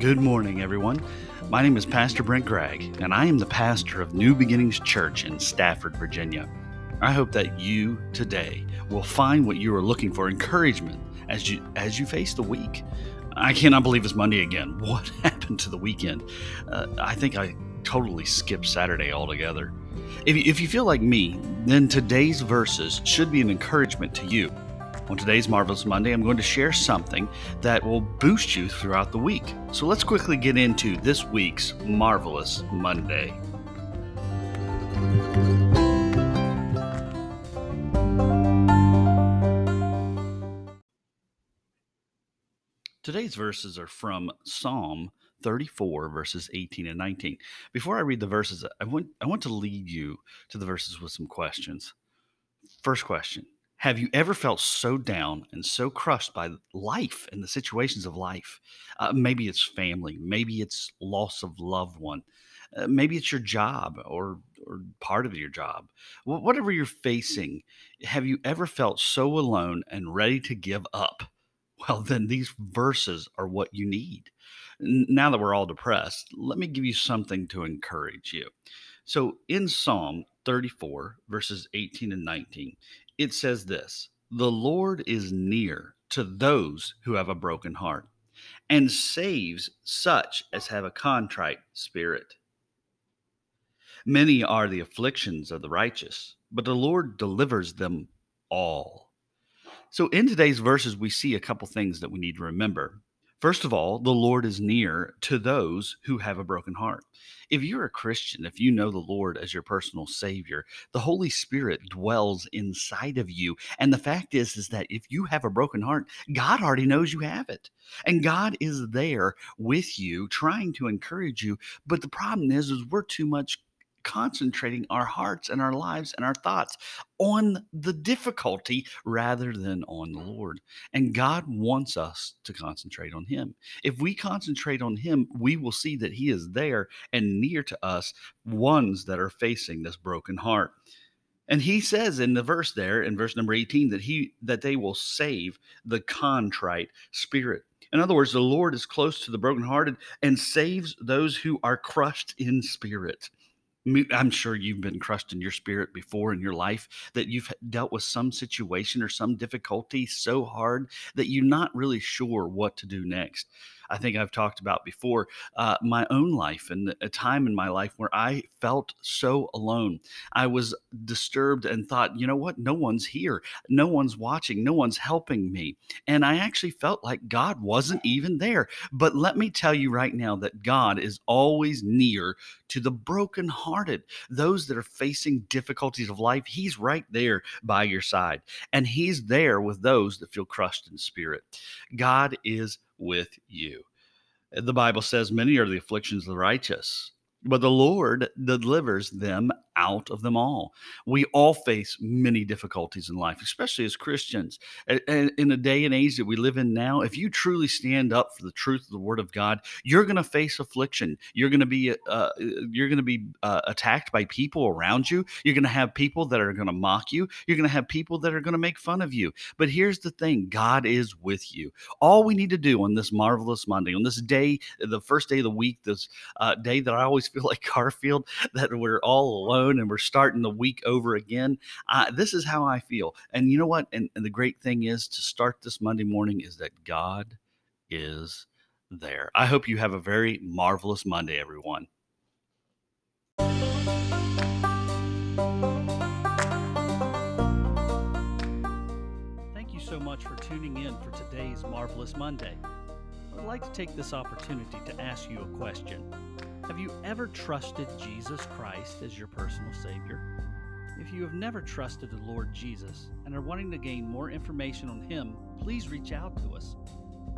Good morning, everyone. My name is Pastor Brent Gregg, and I am the pastor of New Beginnings Church in Stafford, Virginia. I hope that you today will find what you are looking for encouragement as you as you face the week. I cannot believe it's Monday again. What happened to the weekend? Uh, I think I totally skipped Saturday altogether. If if you feel like me, then today's verses should be an encouragement to you. On today's Marvelous Monday, I'm going to share something that will boost you throughout the week. So let's quickly get into this week's Marvelous Monday. Today's verses are from Psalm 34 verses 18 and 19. Before I read the verses, I want I want to lead you to the verses with some questions. First question have you ever felt so down and so crushed by life and the situations of life? Uh, maybe it's family, maybe it's loss of loved one, uh, maybe it's your job or or part of your job. Wh- whatever you're facing, have you ever felt so alone and ready to give up? Well, then these verses are what you need. N- Now that we're all depressed, let me give you something to encourage you. So in Psalm 34, verses 18 and 19, it says this The Lord is near to those who have a broken heart and saves such as have a contrite spirit. Many are the afflictions of the righteous, but the Lord delivers them all. So, in today's verses, we see a couple things that we need to remember. First of all, the Lord is near to those who have a broken heart. If you're a Christian, if you know the Lord as your personal Savior, the Holy Spirit dwells inside of you. And the fact is, is that if you have a broken heart, God already knows you have it. And God is there with you, trying to encourage you. But the problem is, is we're too much concentrating our hearts and our lives and our thoughts on the difficulty rather than on the Lord. And God wants us to concentrate on Him. If we concentrate on Him, we will see that He is there and near to us, ones that are facing this broken heart. And he says in the verse there, in verse number 18, that he that they will save the contrite spirit. In other words, the Lord is close to the brokenhearted and saves those who are crushed in spirit. I'm sure you've been crushed in your spirit before in your life, that you've dealt with some situation or some difficulty so hard that you're not really sure what to do next. I think I've talked about before uh, my own life and a time in my life where I felt so alone. I was disturbed and thought, you know what? No one's here. No one's watching. No one's helping me. And I actually felt like God wasn't even there. But let me tell you right now that God is always near to the brokenhearted, those that are facing difficulties of life. He's right there by your side. And He's there with those that feel crushed in spirit. God is with you. The Bible says, Many are the afflictions of the righteous, but the Lord delivers them out of them all. We all face many difficulties in life, especially as Christians. And in the day and age that we live in now, if you truly stand up for the truth of the Word of God, you're going to face affliction. You're going to be uh, you're going to be uh, attacked by people around you. You're going to have people that are going to mock you. You're going to have people that are going to make fun of you. But here's the thing: God is with you. All we need to do on this marvelous Monday, on this day, the first day of the week, this uh, day that I always feel like Garfield, that we're all alone and we're starting the week over again. Uh, this is how I feel. And you know what? And, and the great thing is to start this Monday morning is that God is there. I hope you have a very marvelous Monday, everyone. Thank you so much for tuning in for today's Marvelous Monday. I'd like to take this opportunity to ask you a question. Have you ever trusted Jesus Christ as your personal Savior? If you have never trusted the Lord Jesus and are wanting to gain more information on Him, please reach out to us.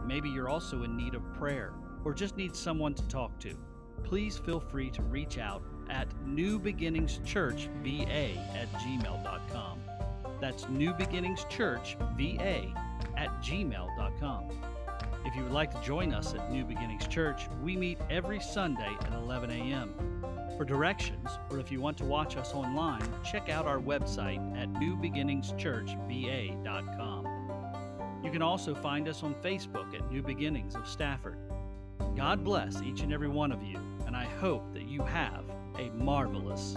Maybe you're also in need of prayer or just need someone to talk to. Please feel free to reach out at newbeginningschurchva at gmail.com. That's newbeginningschurchva at gmail.com. If you would like to join us at New Beginnings Church, we meet every Sunday at 11 a.m. For directions, or if you want to watch us online, check out our website at newbeginningschurchva.com. You can also find us on Facebook at New Beginnings of Stafford. God bless each and every one of you, and I hope that you have a marvelous